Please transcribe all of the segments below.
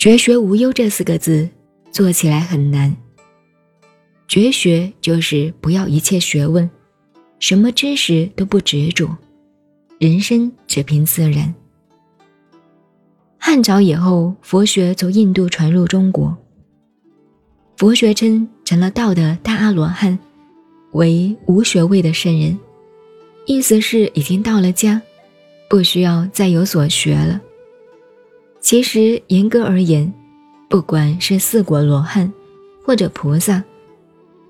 绝学无忧这四个字做起来很难。绝学就是不要一切学问，什么知识都不执着，人生只凭自然。汉朝以后，佛学从印度传入中国，佛学称成了道的大阿罗汉，为无学位的圣人，意思是已经到了家，不需要再有所学了。其实严格而言，不管是四果罗汉，或者菩萨，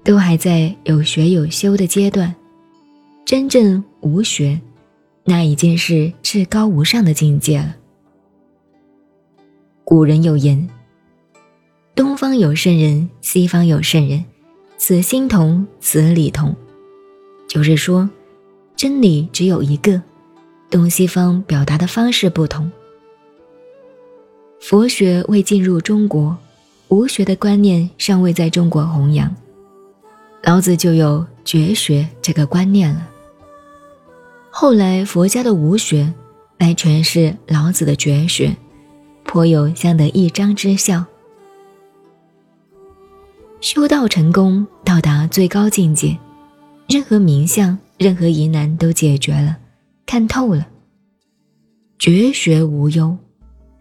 都还在有学有修的阶段。真正无学，那已经是至高无上的境界了。古人有言：“东方有圣人，西方有圣人，此心同，此理同。”就是说，真理只有一个，东西方表达的方式不同。佛学未进入中国，无学的观念尚未在中国弘扬，老子就有绝学这个观念了。后来佛家的无学来诠释老子的绝学，颇有相得益彰之效。修道成功，到达最高境界，任何名相、任何疑难都解决了，看透了，绝学无忧。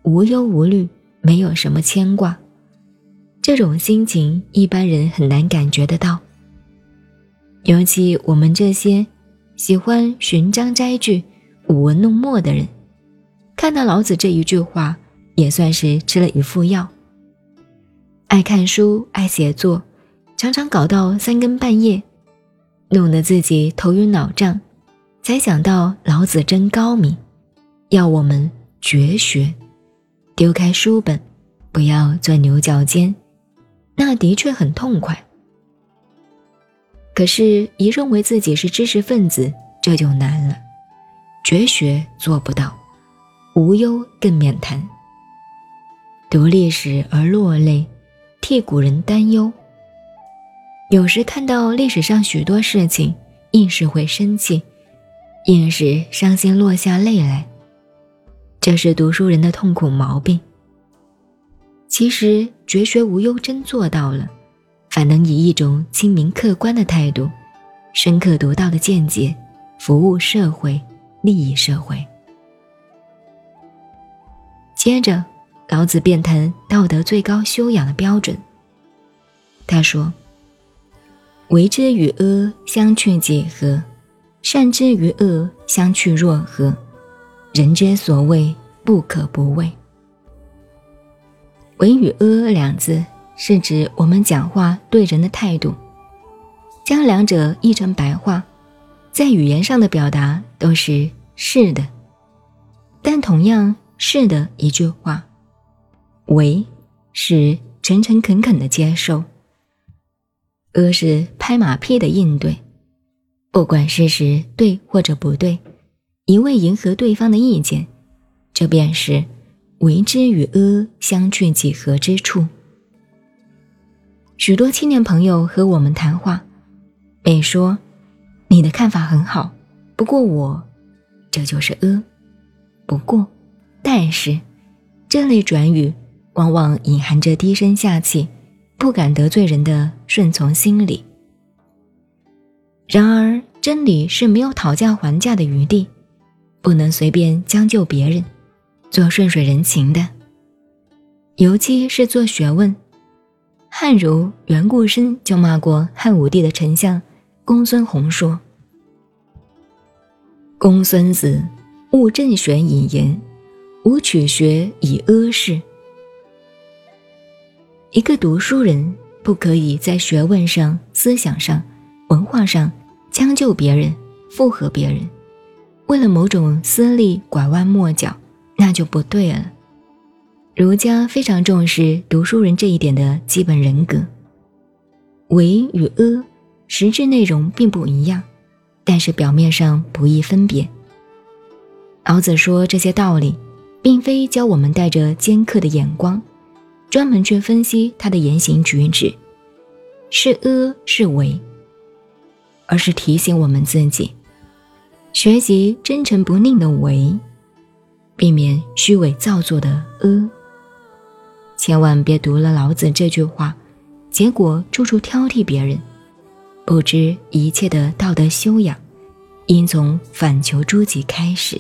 无忧无虑，没有什么牵挂，这种心情一般人很难感觉得到。尤其我们这些喜欢寻章摘句、舞文弄墨的人，看到老子这一句话，也算是吃了一副药。爱看书、爱写作，常常搞到三更半夜，弄得自己头晕脑胀，才想到老子真高明，要我们绝学。丢开书本，不要钻牛角尖，那的确很痛快。可是，一认为自己是知识分子，这就难了。绝学做不到，无忧更免谈。读历史而落泪，替古人担忧。有时看到历史上许多事情，硬是会生气，硬是伤心落下泪来。这是读书人的痛苦毛病。其实绝学无忧真做到了，反能以一种清明客观的态度，深刻独到的见解，服务社会，利益社会。接着，老子便谈道德最高修养的标准。他说：“为之与恶相去几何？善之与恶相去若何？”人之所谓不可不畏。为与阿两字是指我们讲话对人的态度，将两者译成白话，在语言上的表达都是是的，但同样是的一句话，为是诚诚恳恳的接受，阿是拍马屁的应对，不管事实对或者不对。一味迎合对方的意见，这便是为之与阿相去几何之处。许多青年朋友和我们谈话，被说你的看法很好，不过我，这就是阿。不过，但是，这类转语往往隐含着低声下气、不敢得罪人的顺从心理。然而，真理是没有讨价还价的余地。不能随便将就别人，做顺水人情的，尤其是做学问。汉儒袁固生就骂过汉武帝的丞相公孙弘说：“公孙子，务正玄以言，吾取学以阿世。”一个读书人不可以在学问上、思想上、文化上将就别人，附和别人。为了某种私利拐弯抹角，那就不对了。儒家非常重视读书人这一点的基本人格。为与阿，实质内容并不一样，但是表面上不易分别。老子说这些道理，并非教我们带着尖刻的眼光，专门去分析他的言行举止，是阿是为，而是提醒我们自己。学习真诚不佞的为，避免虚伪造作的阿。千万别读了老子这句话，结果处处挑剔别人，不知一切的道德修养，应从反求诸己开始。